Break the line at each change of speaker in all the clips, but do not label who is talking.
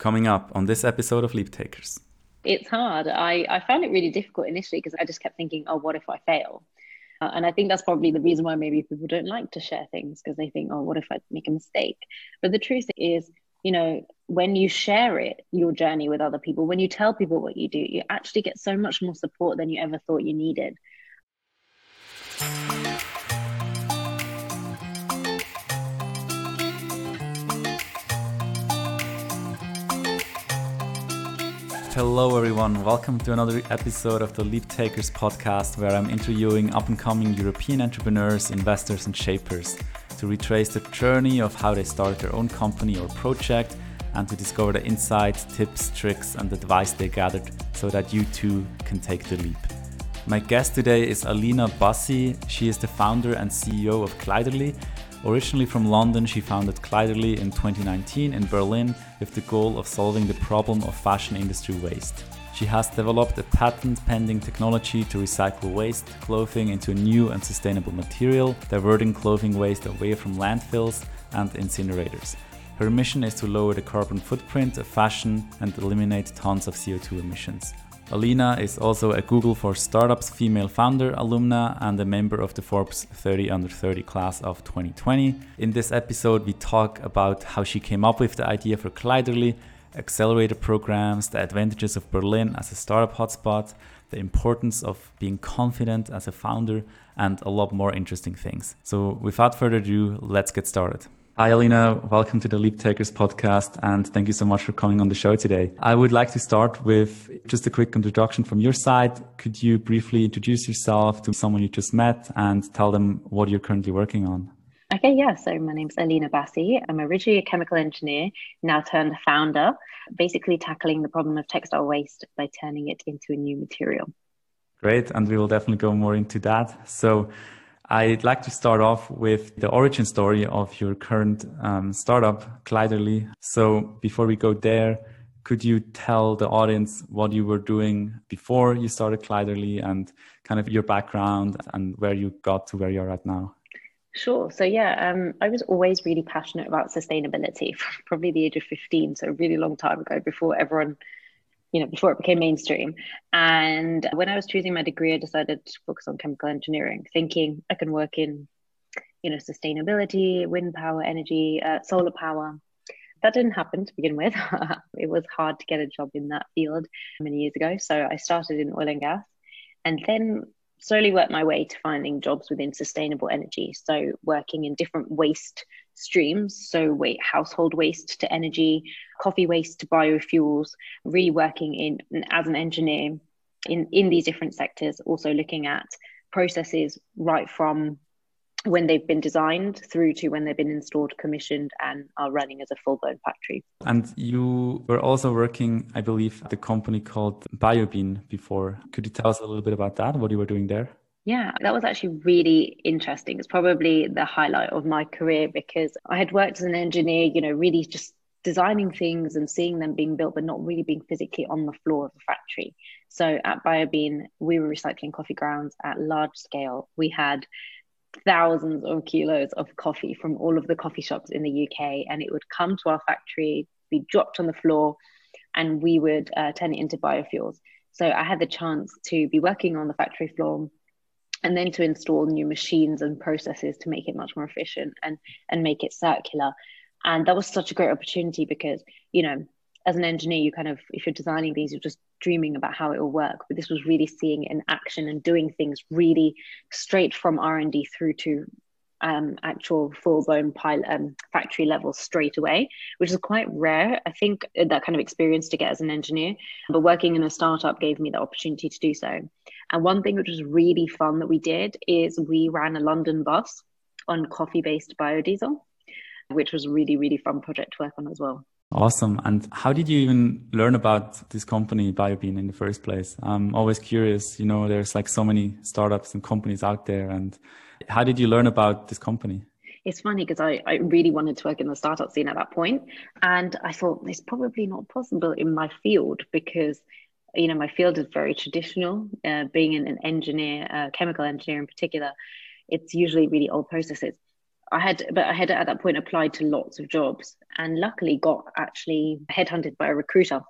coming up on this episode of Leap Takers.
It's hard. I, I found it really difficult initially because I just kept thinking, oh, what if I fail? Uh, and I think that's probably the reason why maybe people don't like to share things because they think, oh, what if I make a mistake? But the truth is, you know, when you share it, your journey with other people, when you tell people what you do, you actually get so much more support than you ever thought you needed.
Hello, everyone. Welcome to another episode of the Leap Takers podcast, where I'm interviewing up and coming European entrepreneurs, investors, and shapers to retrace the journey of how they started their own company or project and to discover the insights, tips, tricks, and advice they gathered so that you too can take the leap. My guest today is Alina Bassi. She is the founder and CEO of Kleiderly, Originally from London, she founded Kleiderly in 2019 in Berlin with the goal of solving the problem of fashion industry waste. She has developed a patent pending technology to recycle waste clothing into a new and sustainable material, diverting clothing waste away from landfills and incinerators. Her mission is to lower the carbon footprint of fashion and eliminate tons of CO2 emissions. Alina is also a Google for Startups female founder alumna and a member of the Forbes 30 Under 30 class of 2020. In this episode, we talk about how she came up with the idea for Kleiderly, accelerator programs, the advantages of Berlin as a startup hotspot, the importance of being confident as a founder, and a lot more interesting things. So, without further ado, let's get started. Hi, Alina. Welcome to the Leap Takers podcast, and thank you so much for coming on the show today. I would like to start with just a quick introduction from your side. Could you briefly introduce yourself to someone you just met and tell them what you're currently working on?
Okay, yeah. So my name's Alina Bassi. I'm originally a chemical engineer, now turned founder, basically tackling the problem of textile waste by turning it into a new material.
Great, and we will definitely go more into that. So I'd like to start off with the origin story of your current um, startup, Kleiderly. So before we go there, could you tell the audience what you were doing before you started Kleiderly and kind of your background and where you got to where you're at now?
Sure. So yeah, um, I was always really passionate about sustainability probably the age of 15, so a really long time ago before everyone you know, before it became mainstream. And when I was choosing my degree, I decided to focus on chemical engineering, thinking I can work in, you know, sustainability, wind power, energy, uh, solar power. That didn't happen to begin with. it was hard to get a job in that field many years ago. So I started in oil and gas and then slowly worked my way to finding jobs within sustainable energy. So working in different waste streams. So wait, household waste to energy, coffee waste to biofuels, really working in as an engineer in, in these different sectors, also looking at processes right from when they've been designed through to when they've been installed, commissioned, and are running as a full blown factory.
And you were also working, I believe, at a company called BioBean before. Could you tell us a little bit about that, what you were doing there?
Yeah, that was actually really interesting. It's probably the highlight of my career because I had worked as an engineer, you know, really just designing things and seeing them being built, but not really being physically on the floor of a factory. So at BioBean, we were recycling coffee grounds at large scale. We had thousands of kilos of coffee from all of the coffee shops in the UK, and it would come to our factory, be dropped on the floor, and we would uh, turn it into biofuels. So I had the chance to be working on the factory floor and then to install new machines and processes to make it much more efficient and and make it circular. And that was such a great opportunity because you know as an engineer you kind of if you're designing these you're just dreaming about how it will work. But this was really seeing it in action and doing things really straight from r&d through to um, actual full-blown pilot um, factory level straight away which is quite rare i think that kind of experience to get as an engineer but working in a startup gave me the opportunity to do so and one thing which was really fun that we did is we ran a London bus on coffee based biodiesel, which was really, really fun project to work on as well.
Awesome. And how did you even learn about this company, BioBean, in the first place? I'm always curious. You know, there's like so many startups and companies out there. And how did you learn about this company?
It's funny because I, I really wanted to work in the startup scene at that point, And I thought it's probably not possible in my field because you know, my field is very traditional. Uh, being an, engineer, a chemical engineer in particular, it's usually really old processes. I had, but I had at that point applied to lots of jobs and luckily got actually headhunted by a recruiter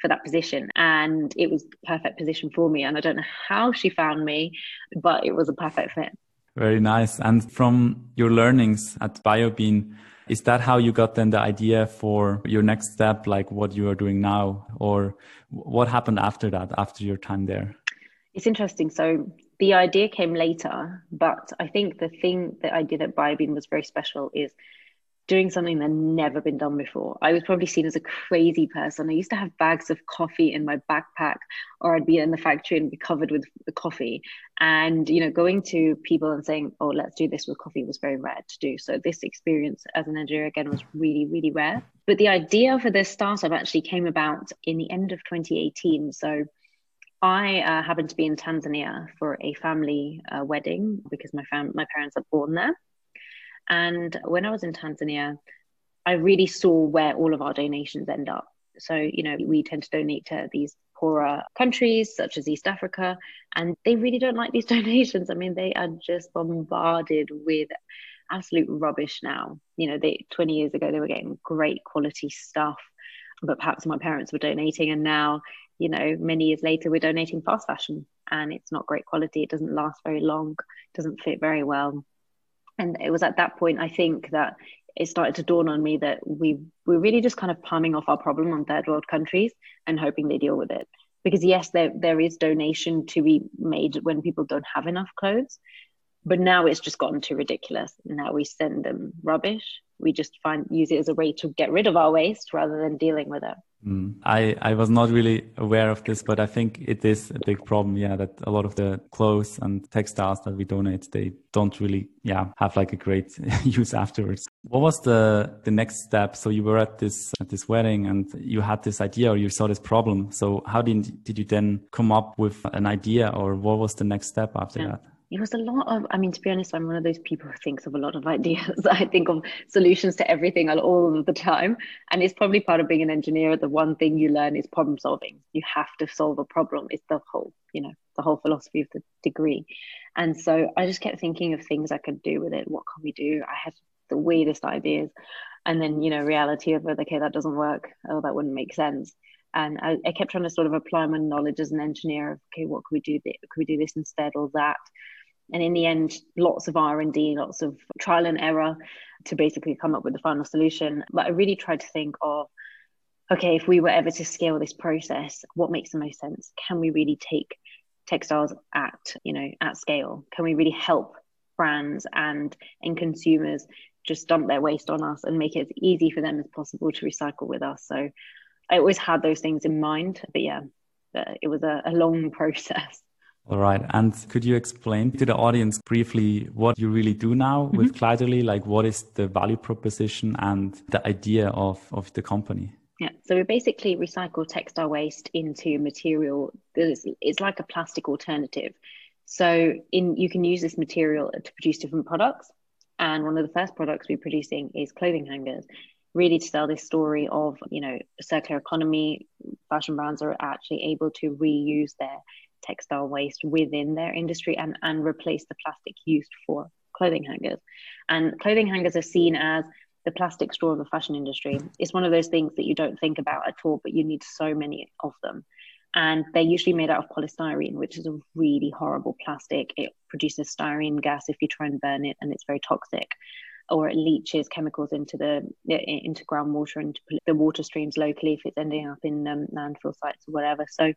for that position. And it was the perfect position for me. And I don't know how she found me, but it was a perfect fit.
Very nice. And from your learnings at BioBean, is that how you got then the idea for your next step, like what you are doing now? Or what happened after that, after your time there?
It's interesting. So the idea came later, but I think the thing that I did at BioBean was very special is doing something that never been done before. I was probably seen as a crazy person. I used to have bags of coffee in my backpack, or I'd be in the factory and be covered with the coffee. And you know, going to people and saying, "Oh, let's do this with coffee," was very rare to do. So this experience as an engineer again was really, really rare. But the idea for this startup actually came about in the end of 2018. So. I uh, happened to be in Tanzania for a family uh, wedding because my fam- my parents are born there, and when I was in Tanzania, I really saw where all of our donations end up. So, you know, we tend to donate to these poorer countries such as East Africa, and they really don't like these donations. I mean, they are just bombarded with absolute rubbish now. You know, they 20 years ago they were getting great quality stuff, but perhaps my parents were donating, and now, you know, many years later we're donating fast fashion, and it's not great quality. It doesn't last very long, It doesn't fit very well and it was at that point i think that it started to dawn on me that we we're really just kind of palming off our problem on third world countries and hoping they deal with it. Because yes there there is donation to be made when people don't have enough clothes but now it's just gotten too ridiculous. Now we send them rubbish. We just find use it as a way to get rid of our waste rather than dealing with it
Mm. I, I was not really aware of this, but I think it is a big problem. Yeah, that a lot of the clothes and textiles that we donate, they don't really, yeah, have like a great use afterwards. What was the the next step? So you were at this at this wedding and you had this idea or you saw this problem. So how did did you then come up with an idea or what was the next step after yeah. that?
It was a lot of i mean to be honest i'm one of those people who thinks of a lot of ideas. I think of solutions to everything all of the time. And it's probably part of being an engineer. The one thing you learn is problem solving. You have to solve a problem. It's the whole you know the whole philosophy of the degree. And so i just kept thinking of things i could do with it. What can we do? I had the weirdest ideas. And then you know reality of it okay that doesn't work. Oh that wouldn't make sense. And I, I, kept trying to sort of apply my knowledge as an engineer of okay what could we do could we do this instead or that and in the end lots of r&d lots of trial and error to basically come up with the final solution. But i really tried to think of okay if we were ever to scale this process what makes the most sense? Can we really take textiles at you know at scale? Can we really help brands and and consumers just dump their waste on us and make it as easy for them as possible to recycle with us? So i always had those things in mind. But yeah it was a, a long process
all right. And could you explain to the audience briefly what you really do now mm-hmm. with Kleiderly? Like, what is the value proposition and the idea of, of the company?
Yeah, so we basically recycle textile waste into material that is it's like a plastic alternative. So in you can use this material to produce different products. And one of the first products we're producing is clothing hangers, really to tell this story of, you know, circular economy. Fashion brands are actually able to reuse their textile waste within their industry and, and replace the plastic used for clothing hangers. And clothing hangers are seen as the plastic straw of the fashion industry. It's one of those things that you don't think about at all, but you need so many of them. And they're usually made out of polystyrene, which is a really horrible plastic. It produces styrene gas if you try and burn it, and it's very toxic. Or it leaches chemicals into the into groundwater and the water streams locally if it's ending up in um, landfill sites or whatever. So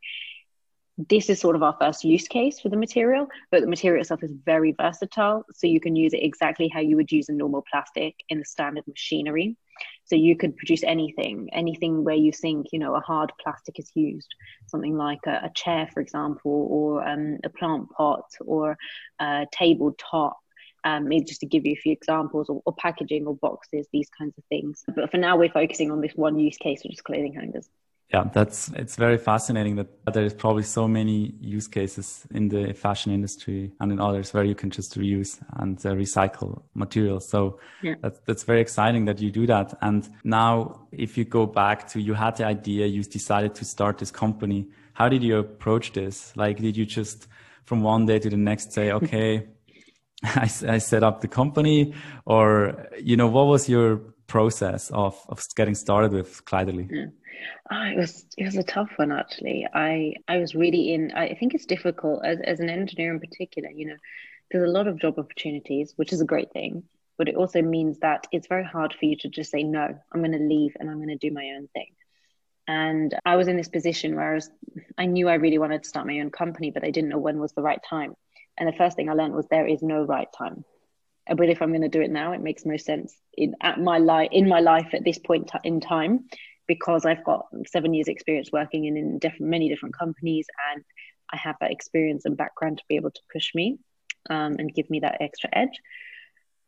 this is sort of our first use case for the material, but the material itself is very versatile. So you can use it exactly how you would use a normal plastic in the standard machinery. So you could produce anything, anything where you think, you know, a hard plastic is used, something like a, a chair, for example, or um, a plant pot or a tabletop. Um, just to give you a few examples, or, or packaging or boxes, these kinds of things. But for now, we're focusing on this one use case, which is clothing hangers
yeah that's it's very fascinating that there's probably so many use cases in the fashion industry and in others where you can just reuse and uh, recycle materials so yeah. that's, that's very exciting that you do that and now if you go back to you had the idea you decided to start this company how did you approach this like did you just from one day to the next say okay I, I set up the company or, you know, what was your process of, of getting started with Kleiderly?
Yeah. Oh, it was it was a tough one actually. I I was really in. I think it's difficult as as an engineer in particular. You know, there's a lot of job opportunities, which is a great thing, but it also means that it's very hard for you to just say no. I'm going to leave and I'm going to do my own thing. And I was in this position where I, was, I knew I really wanted to start my own company, but I didn't know when was the right time. And the first thing I learned was there is no right time. But if I'm going to do it now, it makes most sense in at my life in my life at this point in time, because I've got seven years experience working in, in different many different companies, and I have that experience and background to be able to push me um, and give me that extra edge.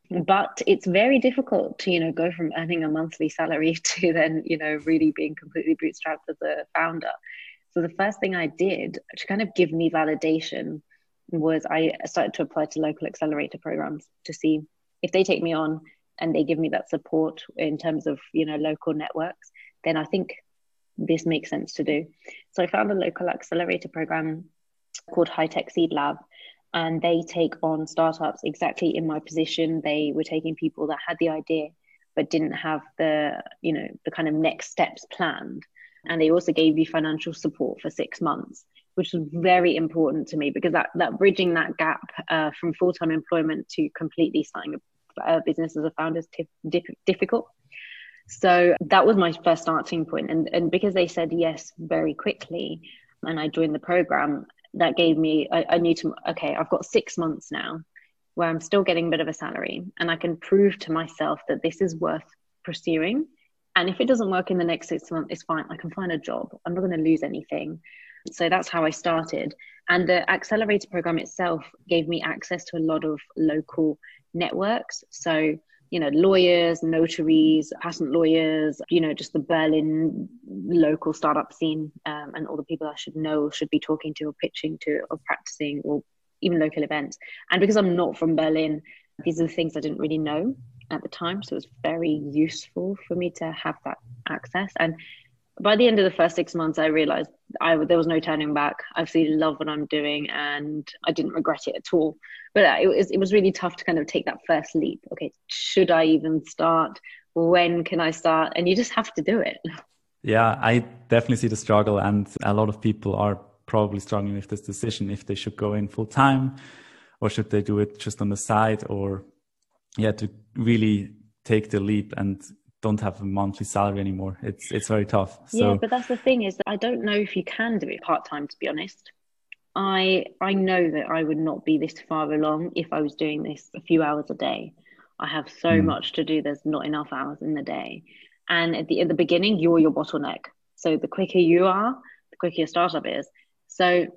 But it's very difficult to you know go from earning a monthly salary to then you know really being completely bootstrapped as a founder. So the first thing i did to kind of give me validation was i started to apply to local accelerator programs to see if they take me on and they give me that support in terms of you know local networks then i think this makes sense to do. So i found a local accelerator program called high tech seed lab and they take on startups exactly in my position. They were taking people that had the idea but didn't have the you know the kind of next steps planned. And they also gave you financial support for six months which was very important to me because that that bridging that gap uh, from full-time employment to completely starting a, a business as a founder is difficult so that was my first starting point. And and because they said yes very quickly and I joined the program that gave me I, I knew to okay i've got six months now where i'm still getting a bit of a salary and i can prove to myself that this is worth pursuing. And if it doesn't work in the next six months it's fine. I can find a job. I'm not going to lose anything. So that's how i started. And the accelerator program itself gave me access to a lot of local networks. So you know, lawyers, notaries, patent lawyers, you know, just the Berlin local startup scene um, and all the people I should know, should be talking to or pitching to or practicing or even local events. And because I'm not from Berlin, these are the things I didn't really know at the time. So it was very useful for me to have that access. And by the end of the first six months, I realized I there was no turning back. I absolutely love what I'm doing, and I didn't regret it at all. But it was it was really tough to kind of take that first leap. Okay, should I even start? When can I start? And you just have to do it.
Yeah, I definitely see the struggle, and a lot of people are probably struggling with this decision if they should go in full time, or should they do it just on the side, or yeah, to really take the leap and don't have a monthly salary anymore. It's it's very tough.
So. Yeah, but that's the thing is that I don't know if you can do it part time. To be honest, I I know that I would not be this far along if I was doing this a few hours a day. I have so mm. much to do. There's not enough hours in the day, and at the at the beginning, you're your bottleneck. So the quicker you are, the quicker your startup is. So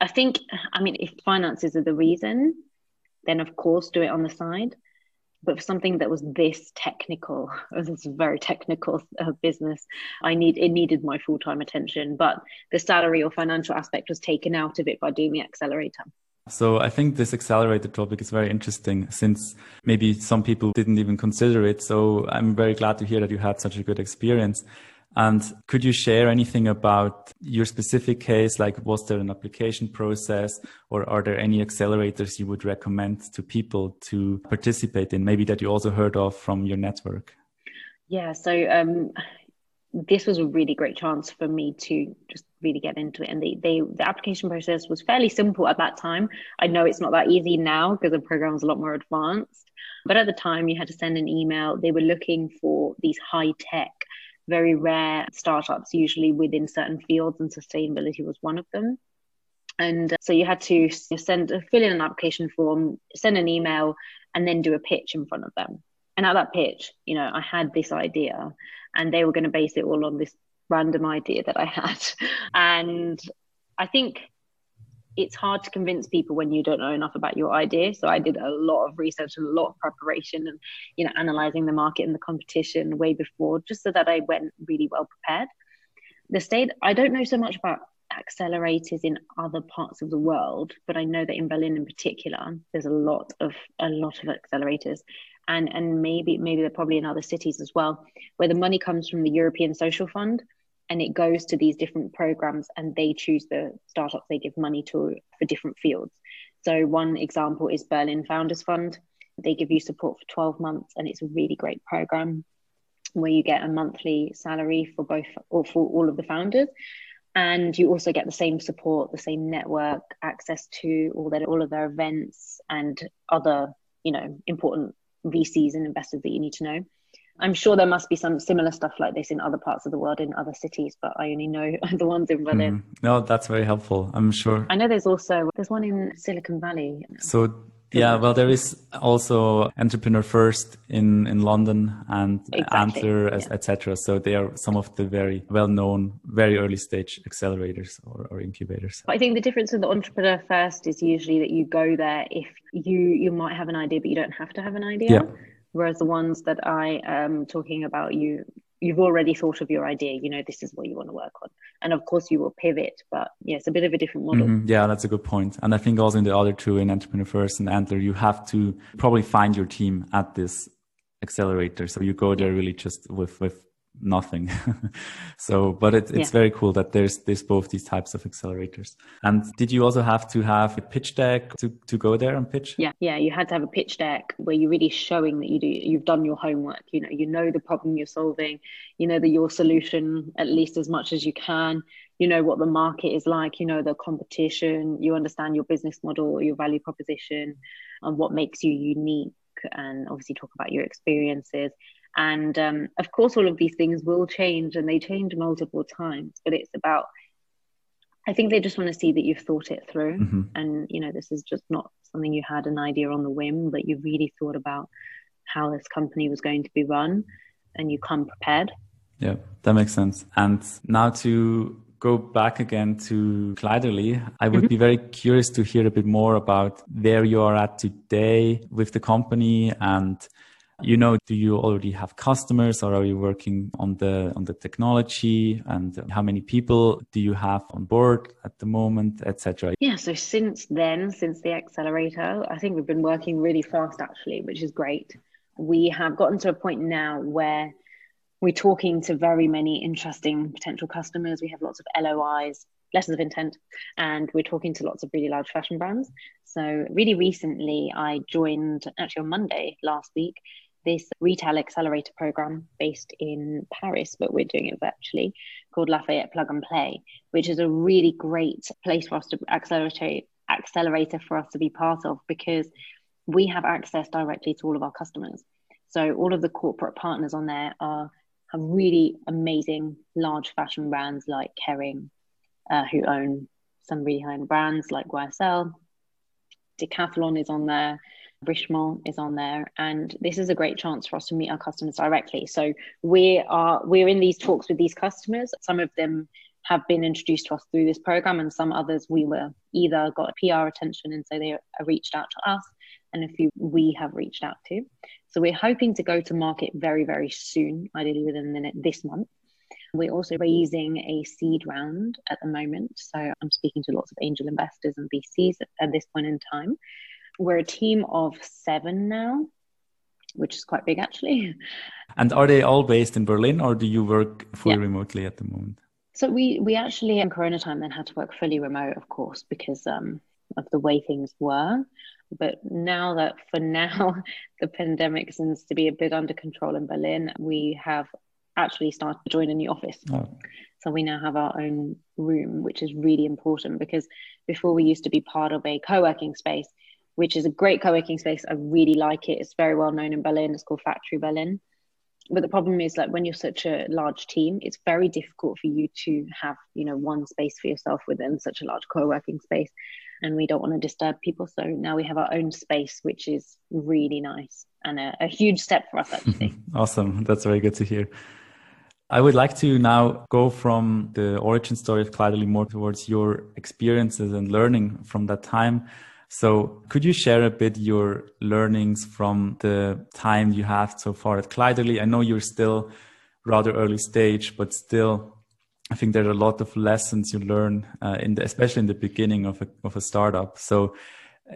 I think, I mean, if finances are the reason, then of course do it on the side but for something that was this technical, this very technical uh, business, I need it needed my full time attention. But the salary or financial aspect was taken out of it by doing the accelerator.
So I think this accelerator topic is very interesting since maybe some people didn't even consider it. So I'm very glad to hear that you had such a good experience. And could you share anything about your specific case? Like, was there an application process or are there any accelerators you would recommend to people to participate in? Maybe that you also heard of from your network?
Yeah. So, um, this was a really great chance for me to just really get into it. And the application process was fairly simple at that time. I know it's not that easy now because the program is a lot more advanced. But at the time, you had to send an email. They were looking for these high tech very rare startups, usually within certain fields, and sustainability was one of them. And uh, so you had to send, fill in an application form, send an email, and then do a pitch in front of them. And at that pitch, you know, I had this idea, and they were going to base it all on this random idea that I had. And I think it's hard to convince people when you don't know enough about your idea. So I did a lot of research and a lot of preparation and, you know, analyzing the market and the competition way before, just so that I went really well prepared. The state, I don't know so much about accelerators in other parts of the world, but I know that in Berlin in particular, there's a lot of a lot of accelerators. And and maybe maybe they're probably in other cities as well, where the money comes from the European Social Fund and it goes to these different programs and they choose the startups they give money to for different fields So, one example is Berlin Founders Fund. They give you support for 12 months, and it's a really great program where you get a monthly salary for both or for all of the founders. And you also get the same support, the same network, access to all their all of their events and other, you know, important VCs and investors that you need to know. I'm sure there must be some similar stuff like this in other parts of the world, in other cities, but I only know the ones in Berlin.
Mm. No, that's very helpful. I'm sure.
I know there's also there's one in Silicon Valley.
So yeah, well, there is also Entrepreneur First in, in London and exactly. Antler, yeah. etc. So they are some of the very well-known, very early stage accelerators or, or incubators.
I think the difference with the Entrepreneur First is usually that you go there if you you might have an idea, but you don't have to have an idea. Yeah. Whereas the ones that I am talking about, you you've already thought of your idea you know this is what you want to work on. And of course you will pivot but yeah it's a bit of a different model. Mm-hmm.
yeah that's a good point. And i think also in the other two in entrepreneur first and antler you have to probably find your team at this accelerator. So you go there really just with with nothing. so, but it, it's yeah. very cool that there's there's both these types of accelerators. And did you also have to have a pitch deck to, to go there and pitch?
Yeah, yeah, you had to have a pitch deck where you're really showing that you do you've done your homework. You know, you know the problem you're solving. You know that your solution at least as much as you can. You know what the market is like. You know the competition. You understand your business model, your value proposition, and what makes you unique. And obviously talk about your experiences and um, of course, all of these things will change and they change multiple times, but it's about, I think they just want to see that you've thought it through. Mm-hmm. And, you know, this is just not something you had an idea on the whim, but you really thought about how this company was going to be run and you come prepared.
Yeah, that makes sense. And now to go back again to Kleiderly, I would mm-hmm. be very curious to hear a bit more about where you are at today with the company and you know do you already have customers or are you working on the on the technology and how many people do you have on board at the moment etc
yeah so since then since the accelerator i think we've been working really fast actually which is great. We have gotten to a point now where we're talking to very many interesting potential customers. We have lots of lois letters of intent and we're talking to lots of really large fashion brands. So really recently i joined actually on monday last week this retail accelerator program based in Paris, but we're doing it virtually, called Lafayette Plug and Play, which is a really great place for us to accelerate accelerator for us to be part of because we have access directly to all of our customers. So all of the corporate partners on there are have really amazing large fashion brands like Kering, uh, who own some really high-end brands like YSL. Decathlon is on there. Richemont is on there, and this is a great chance for us to meet our customers directly. So we are we're in these talks with these customers. Some of them have been introduced to us through this program, and some others we were either got PR attention and so they reached out to us, and a few we have reached out to. So we're hoping to go to market very very soon, ideally within the, this month. We're also raising a seed round at the moment. So I'm speaking to lots of angel investors and VCs at, at this point in time we're a team of seven now, which is quite big actually.
And are they all based in Berlin or do you work fully yeah. remotely at the moment?
So we we actually in Corona time then had to work fully remote, of course, because um, of the way things were. But now that for now the pandemic seems to be a bit under control in Berlin, we have actually started to join a new office. Oh. So we now have our own room, which is really important because before we used to be part of a co-working space which is a great co-working space. I really like it. It's very well known in Berlin. It's called Factory Berlin. But the problem is like when you're such a large team, it's very difficult for you to have, you know, one space for yourself within such a large co-working space. And we don't want to disturb people. So now we have our own space, which is really nice and a, a huge step for us actually.
awesome. That's very good to hear. I would like to now go from the origin story of Kleiderly more towards your experiences and learning from that time. So could you share a bit your learnings from the time you have so far at Kleiderly? I know you're still rather early stage, but still, I think there are a lot of lessons you learn, uh, in the, especially in the beginning of a, of a startup. So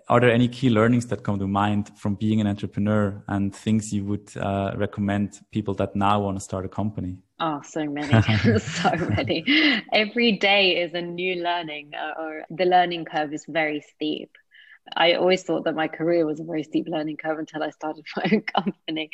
are there any key learnings that come to mind from being an entrepreneur and things you would uh, recommend people that now want to start a company?
Oh, so many, so many. Every day is a new learning, uh, or the learning curve is very steep I always thought that my career was a very steep learning curve until I started my own company.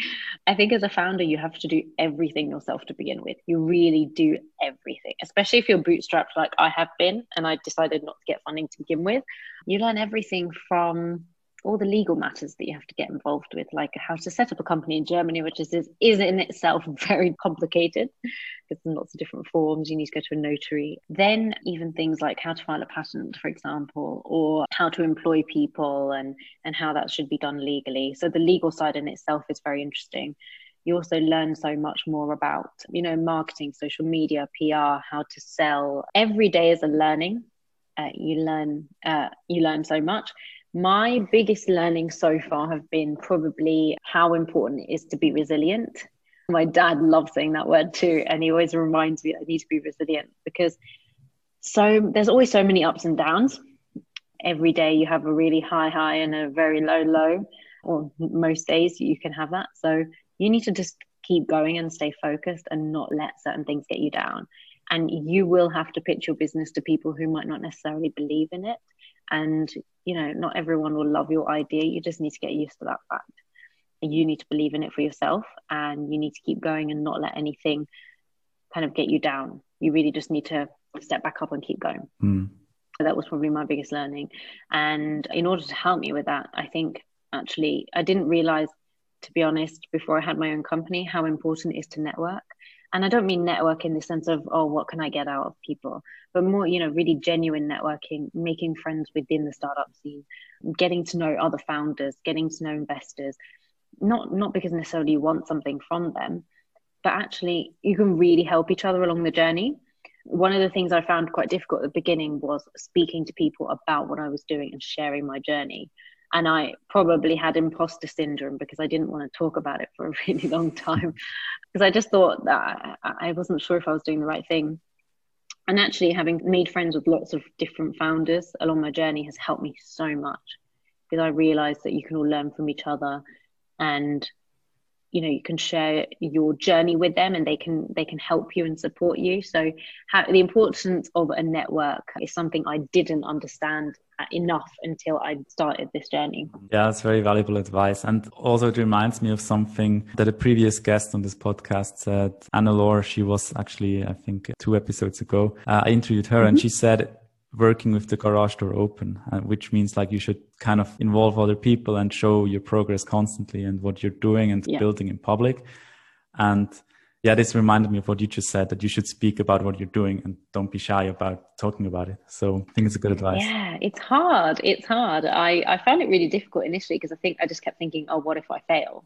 I think as a founder, you have to do everything yourself to begin with. You really do everything, especially if you're bootstrapped like I have been and I decided not to get funding to begin with. You learn everything from all the legal matters that you have to get involved with, like how to set up a company in Germany, which is is, in itself very complicated because there's lots of different forms. You need to go to a notary. Then even things like how to file a patent, for example, or how to employ people and and how that should be done legally. So the legal side in itself is very interesting you also learn so much more about you know marketing social media pr how to sell every day is a learning uh, you learn uh, you learn so much my biggest learning so far have been probably how important it is to be resilient. My dad loves saying that word too, and he always reminds me that I need to be resilient because so there's always so many ups and downs. Every day you have a really high high and a very low low, or most days you can have that. So you need to just keep going and stay focused and not let certain things get you down. And you will have to pitch your business to people who might not necessarily believe in it and you know not everyone will love your idea. You just need to get used to that fact. And you need to believe in it for yourself and you need to keep going and not let anything kind of get you down. You really just need to step back up and keep going. Mm. so that was probably my biggest learning. And in order to help me with that i think actually i didn't realize to be honest before i had my own company how important it is to network and I don't mean network in the sense of, oh, what can I get out of people, but more, you know, really genuine networking, making friends within the startup scene, getting to know other founders, getting to know investors, not not because necessarily you want something from them, but actually you can really help each other along the journey. One of the things I found quite difficult at the beginning was speaking to people about what I was doing and sharing my journey and I probably had imposter syndrome because I didn't want to talk about it for a really long time. Because I just thought that I wasn't sure if I was doing the right thing. And actually, having made friends with lots of different founders along my journey has helped me so much. Because I realized that you can all learn from each other and you know you can share your journey with them and they can they can help you and support you. So how, the importance of a network is something i didn't understand enough until i started this journey
yeah that's very valuable advice and also it reminds me of something that a previous guest on this podcast said Anne-Laure, she was actually i think two episodes ago uh, i interviewed her mm-hmm. and she said working with the garage door open, uh, which means like you should kind of involve other people and show your progress constantly and what you're doing and yeah. building in public. And yeah, this reminded me of what you just said that you should speak about what you're doing and don't be shy about talking about it. So I think it's a good advice.
Yeah, it's hard. It's hard. I, I found it really difficult initially because I think I just kept thinking, oh, what if I fail?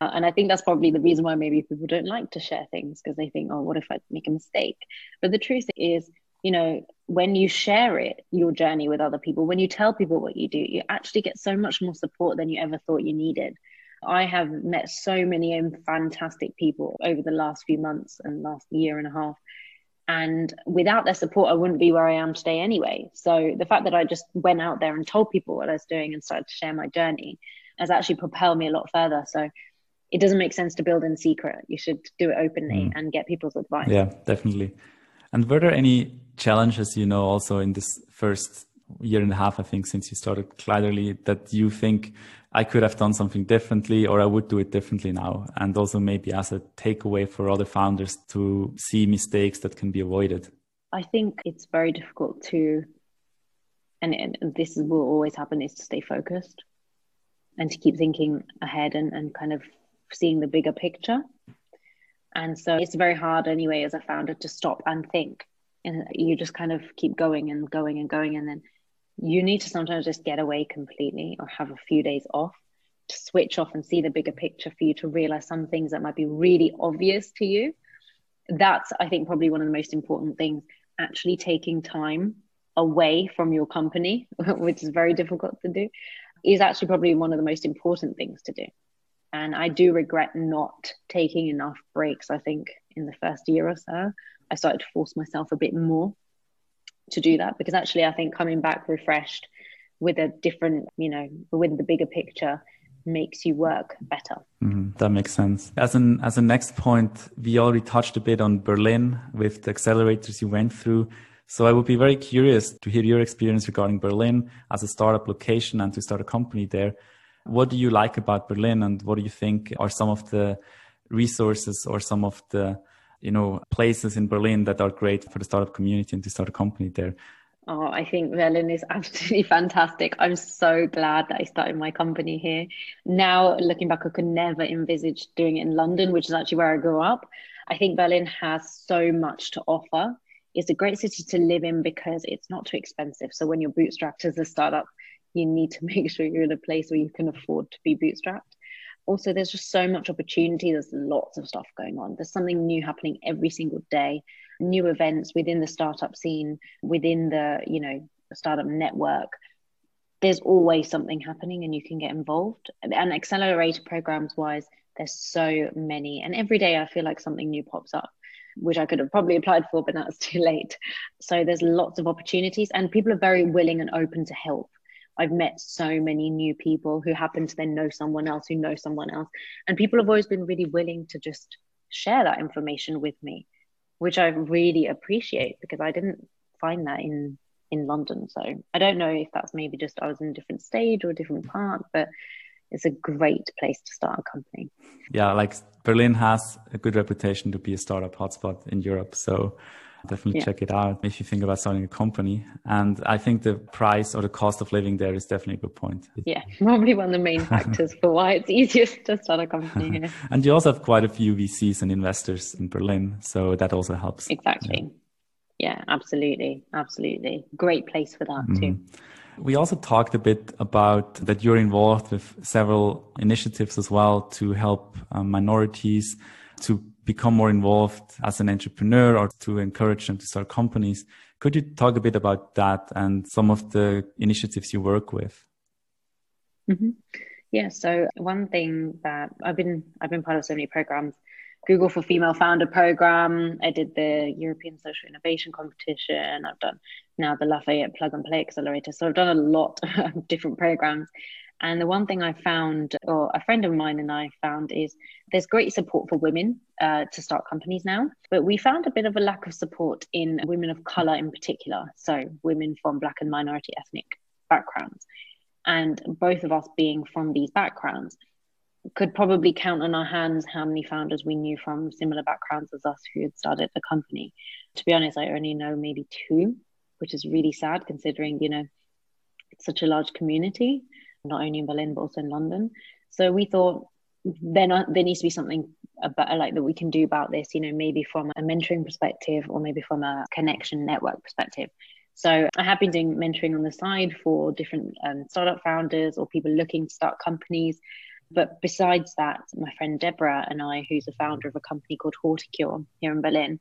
Uh, and I think that's probably the reason why maybe people don't like to share things because they think, oh, what if I make a mistake? But the truth is, you know, when you share it, your journey with other people, when you tell people what you do, you actually get so much more support than you ever thought you needed. I have met so many fantastic people over the last few months and last year and a half. And without their support, I wouldn't be where I am today anyway. So the fact that I just went out there and told people what I was doing and started to share my journey has actually propelled me a lot further. So it doesn't make sense to build in secret. You should do it openly mm. and get people's advice.
Yeah, definitely. And were there any challenges, you know, also in this first year and a half, I think, since you started Kleiderly, that you think I could have done something differently or I would do it differently now? And also maybe as a takeaway for other founders to see mistakes that can be avoided?
I think it's very difficult to, and, and this will always happen, is to stay focused and to keep thinking ahead and, and kind of seeing the bigger picture. And so it's very hard anyway as a founder to stop and think and you just kind of keep going and going and going and then you need to sometimes just get away completely or have a few days off to switch off and see the bigger picture for you to realize some things that might be really obvious to you. That's i think probably one of the most important things actually taking time away from your company which is very difficult to do is actually probably one of the most important things to do. And i do regret not taking enough breaks i think in the first year or so. I started to force myself a bit more to do that because actually I think coming back refreshed with a different, you know, with the bigger picture makes you work better.
Mm, that makes sense. As an as a next point, we already touched a bit on Berlin with the accelerators you went through. So I would be very curious to hear your experience regarding Berlin as a startup location and to start a company there. What do you like about Berlin and what do you think are some of the resources or some of the you know places in Berlin that are great for the startup community and to start a company there?
Oh, I think Berlin is absolutely fantastic. I'm so glad that I started my company here. Now, looking back, I could never envisage doing it in London, which is actually where I grew up. I think Berlin has so much to offer. It's a great city to live in because it's not too expensive. So when you're bootstrapped as a startup, you need to make sure you're in a place where you can afford to be bootstrapped. Also, there's just so much opportunity. There's lots of stuff going on. There's something new happening every single day new events within the startup scene, within the, you know, startup network, there's always something happening and you can get involved. And accelerator programs wise, there's so many. And every day I feel like something new pops up, which I could have probably applied for, but that's too late. So there's lots of opportunities and people are very willing and open to help. I've met so many new people who happen to then know someone else who knows someone else. And people have always been really willing to just share that information with me which I really appreciate because I didn't find that in in London. So I don't know if that's maybe just I was in a different stage or a different part, but it's a great place to start a company.
Yeah, like Berlin has a good reputation to be a startup hotspot in Europe. So definitely yeah. check it out if you think about starting a company. And I think the price or the cost of living there is definitely a good point.
Yeah, probably one of the main factors for why it's easiest to start a company here.
and you also have quite a few VCs and investors in Berlin, so that also helps.
Exactly. Yeah, yeah absolutely. Absolutely. Great place for that mm-hmm. too.
We also talked a bit about that you're involved with several initiatives as well to help um, minorities to become more involved as an entrepreneur or to encourage them to start companies. Could you talk a bit about that and some of the initiatives you work with?
Mm-hmm. Yeah. So one thing that I've been I've been part of so many programs. Google for Female Founder program. I did the European Social Innovation Competition. I've done now the Lafayette Plug and Play Accelerator. So I've done a lot of different programs. And the one thing I found, or a friend of mine and I found, is there's great support for women uh, to start companies now, but we found a bit of a lack of support in women of color in particular. So, women from Black and minority ethnic backgrounds. And both of us being from these backgrounds, could probably count on our hands how many founders we knew from similar backgrounds as us who had started a company. To be honest, I only know maybe two, which is really sad considering, you know, it's such a large community not only in Berlin but also in London. So we thought then there needs to be something about like that we can do about this. You know, maybe from a mentoring perspective or maybe from a connection network perspective. So I have been doing mentoring on the side for different um, startup founders or people looking to start companies. But besides that, my friend Deborah and I, who's a founder of a company called Horticure here in Berlin,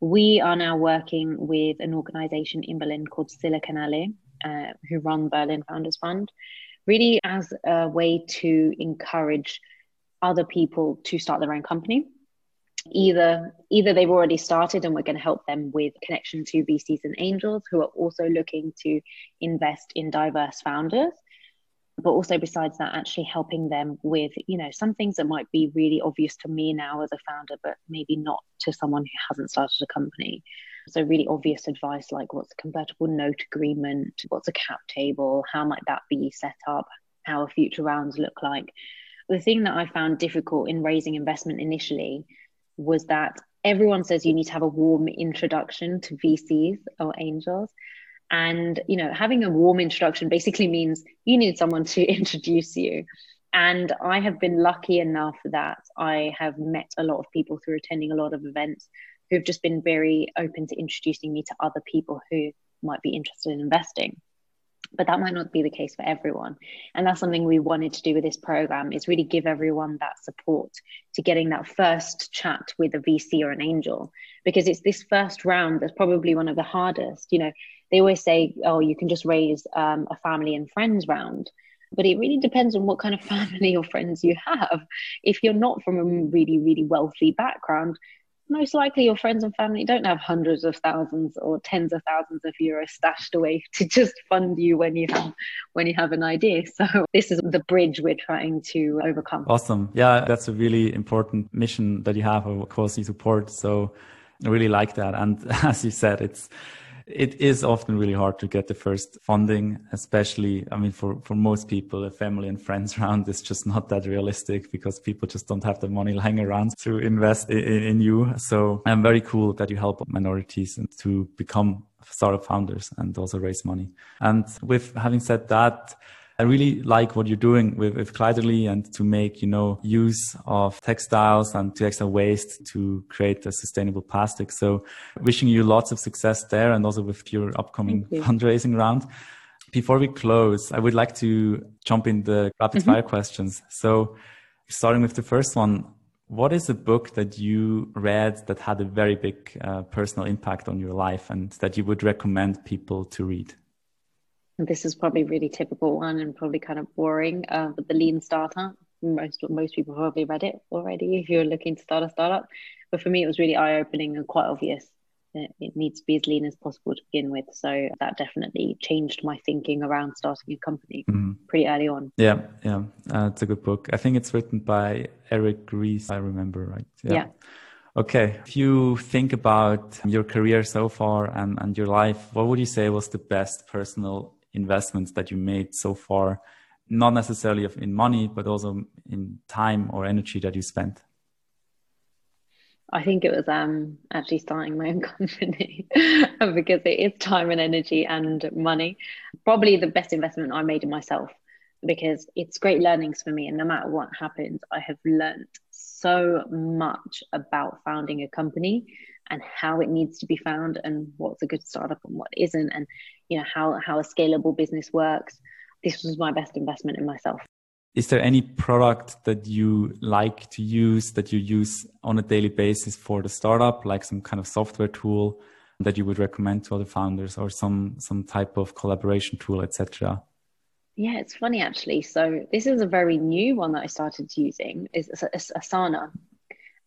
we are now working with an organization in Berlin called Silicon Allee, uh, who run Berlin Founders Fund really as a way to encourage other people to start their own company. Either either they've already started and we're going to help them with connection to VCs and angels who are also looking to invest in diverse founders but also besides that actually helping them with you know some things that might be really obvious to me now as a founder but maybe not to someone who hasn't started a company so, really obvious advice like what's a convertible note agreement, what's a cap table, how might that be set up, how are future rounds look like. The thing that I found difficult in raising investment initially was that everyone says you need to have a warm introduction to VCs or angels. And, you know, having a warm introduction basically means you need someone to introduce you. And I have been lucky enough that I have met a lot of people through attending a lot of events who've just been very open to introducing me to other people who might be interested in investing. But that might not be the case for everyone. And that's something we wanted to do with this program is really give everyone that support to getting that first chat with a vc or an angel. Because it's this first round that's probably one of the hardest. You know they always say oh you can just raise um, a family and friends round. But it really depends on what kind of family or friends you have. If you're not from a really really wealthy background most likely your friends and family don't have hundreds of thousands or tens of thousands of euros stashed away to just fund you when you have when you have an idea. So this is the bridge we're trying to overcome.
Awesome. Yeah that's a really important mission that you have of quality support. So i really like that. And as you said it's it is often really hard to get the first funding, especially, I mean, for, for most people, a family and friends around is just not that realistic because people just don't have the money lying around to invest in, in you. So I'm very cool that you help minorities and to become startup founders and also raise money. And with having said that, I really like what you're doing with, with and to make, you know, use of textiles and to extra waste to create a sustainable plastic. So wishing you lots of success there and also with your upcoming you. fundraising round. Before we close, I would like to jump in the rapid mm-hmm. fire questions. So starting with the first one, what is a book that you read that had a very big uh, personal impact on your life and that you would recommend people to read?
This is probably really typical one and probably kind of boring, uh, but the Lean Startup. Most most people probably read it already if you're looking to start a startup. But for me, it was really eye opening and quite obvious. It needs to be as lean as possible to begin with. So that definitely changed my thinking around starting a company mm. pretty early on.
Yeah, yeah, uh, it's a good book. I think it's written by Eric Ries. I remember right.
yeah. yeah.
Okay. If you think about your career so far and, and your life, what would you say was the best personal investments that you made so far, not necessarily in money, but also in time or energy that you spent?
I think it was um, actually starting my own company because it is time and energy and money. Probably the best investment I made in myself because it's great learnings for me. And no matter what happens, I have learned so much about founding a company and how it needs to be found and what's a good startup and what isn't and you know how how a scalable business works. This was my best investment in myself.
Is there any product that you like to use that you use on a daily basis for the startup like some kind of software tool that you would recommend to other founders or some some type of collaboration tool etc
yeah it's funny actually. So this is a very new one that i started using. Is asana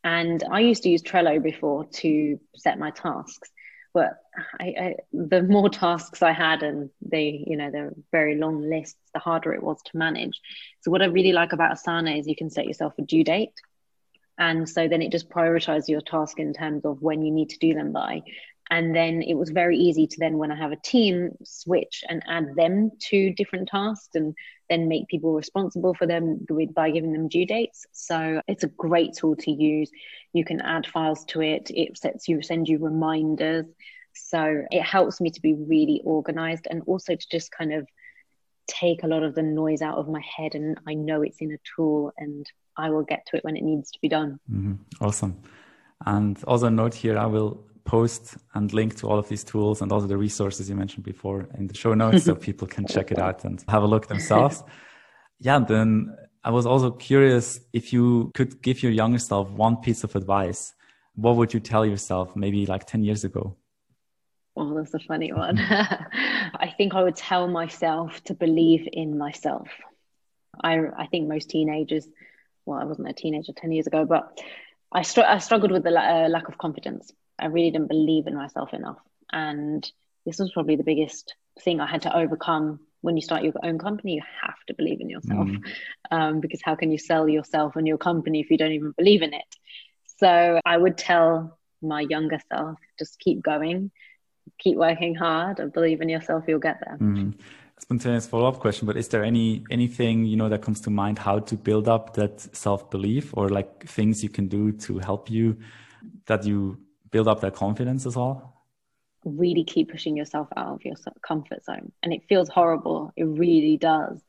and I used to use Trello before to set my tasks. But I, I, the more tasks I had, and they, you know, they're very long lists, the harder it was to manage. So what I really like about Asana is you can set yourself a due date, and so then it just prioritizes your task in terms of when you need to do them by and then it was very easy to then when i have a team switch and add them to different tasks and then make people responsible for them by giving them due dates. So it's a great tool to use. You can add files to it. It sets you send you reminders. So it helps me to be really organized and also to just kind of take a lot of the noise out of my head and i know it's in a tool and i will get to it when it needs to be done.
Mm-hmm. awesome. And also note here i will post and link to all of these tools and also the resources you mentioned before in the show notes so people can check it out and have a look themselves. yeah, then I was also curious if you could give your younger self one piece of advice, what would you tell yourself maybe like 10 years ago?
Oh, that's a funny one. I think I would tell myself to believe in myself. I, I think most teenagers, well, I wasn't a teenager 10 years ago, but I, str- I struggled with the la- uh, lack of confidence. I really didn't believe in myself enough. And this was probably the biggest thing I had to overcome when you start your own company. You have to believe in yourself mm. um, because how can you sell yourself and your company if you don't even believe in it? So I would tell my younger self just keep going, keep working hard, and believe in yourself, you'll get there.
Mm. Spontaneous follow-up question, but is there any anything you know that comes to mind how to build up that self-belief or like things you can do to help you that you build up their confidence as well?
Really keep pushing yourself out of your comfort zone. And it feels horrible. It really does.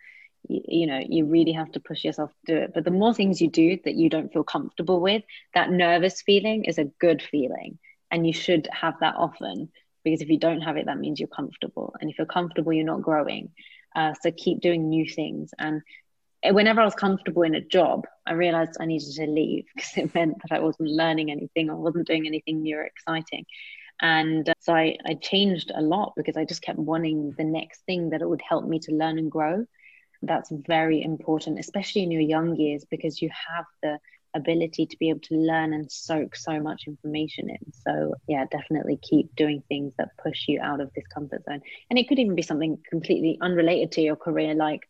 You, you know, you really have to push yourself to do it. But the more things you do that you don't feel comfortable with, that nervous feeling is a good feeling. And you should have that often because if you don't have it, that means you're comfortable. And if you're comfortable, you're not growing. Uh, so keep doing new things. And whenever I was comfortable in a job, I realized I needed to leave because it meant that I wasn't learning anything or wasn't doing anything new or exciting. And uh, so I, I changed a lot because I just kept wanting the next thing that it would help me to learn and grow. That's very important, especially in your young years, because you have the ability to be able to learn and soak so much information in. So, yeah, definitely keep doing things that push you out of this comfort zone. And it could even be something completely unrelated to your career, like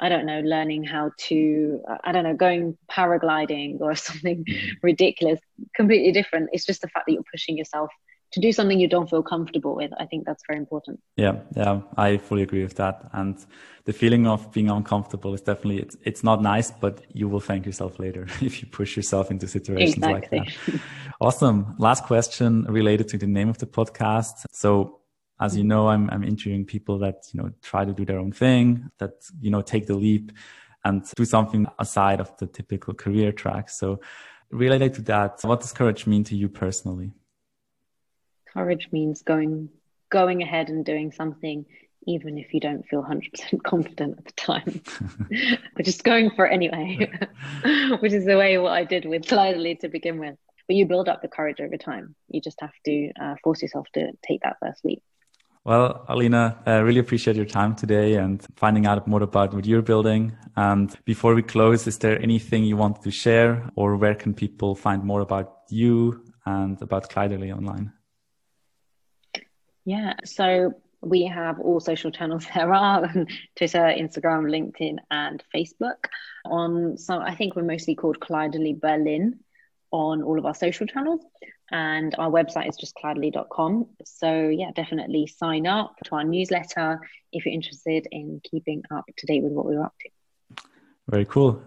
I don't know, learning how to, I don't know, going paragliding or something mm-hmm. ridiculous, completely different. It's just the fact that you're pushing yourself to do something you don't feel comfortable with. I think that's very important.
Yeah, yeah, I fully agree with that. And the feeling of being uncomfortable is definitely it's it's not nice, but you will thank yourself later if you push yourself into situations exactly. like that. awesome. Last question related to the name of the podcast. So as you know, I'm I'm interviewing people that you know try to do their own thing, that you know take the leap and do something aside of the typical career track. So related to that, what does courage mean to you personally?
Courage means going going ahead and doing something even if you don't feel 100% confident at the time. But just going for it anyway which is the way what i did with Kleiderly to begin with. But you build up the courage over time. You just have to uh, force yourself to take that first leap
well, Alina, I really appreciate your time today and finding out more about what you're building. And before we close, is there anything you want to share or where can people find more about you and about Kleiderly online?
Yeah, so we have all social channels there are Twitter, Instagram, LinkedIn, and Facebook. On so I think we're mostly called Kleiderly Berlin on all of our social channels. And our website is just kleiderly.com. So, yeah, definitely sign up to our newsletter if you're interested in keeping up to date with what we're up to.
Very cool.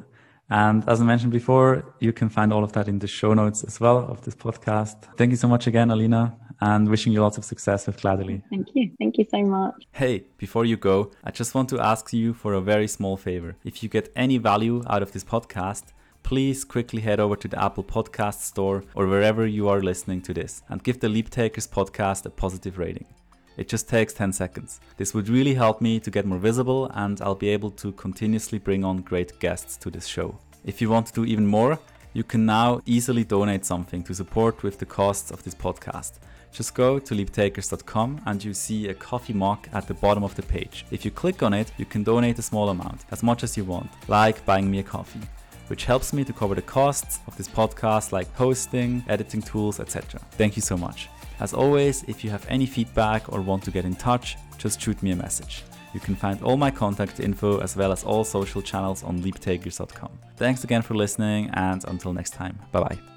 And as I mentioned before, you can find all of that in the show notes as well of this podcast. Thank you so much again, Alina, and wishing you lots of success with Kleiderly.
Thank you. Thank you so much.
Hey, before you go, I just want to ask you for a very small favor. If you get any value out of this podcast, please quickly head over to the Apple Podcast Store or wherever you are listening to this and give the Leap Takers podcast a positive rating. It just takes 10 seconds. This would really help me to get more visible and I'll be able to continuously bring on great guests to this show. If you want to do even more, you can now easily donate something to support with the costs of this podcast. Just go to leaptakers.com and you see a coffee mug at the bottom of the page. If you click on it, you can donate a small amount, as much as you want, like buying me a coffee which helps me to cover the costs of this podcast like hosting, editing tools, etc. Thank you so much. As always, if you have any feedback or want to get in touch, just shoot me a message. You can find all my contact info as well as all social channels on leaptakers.com. Thanks again for listening and until next time. Bye bye.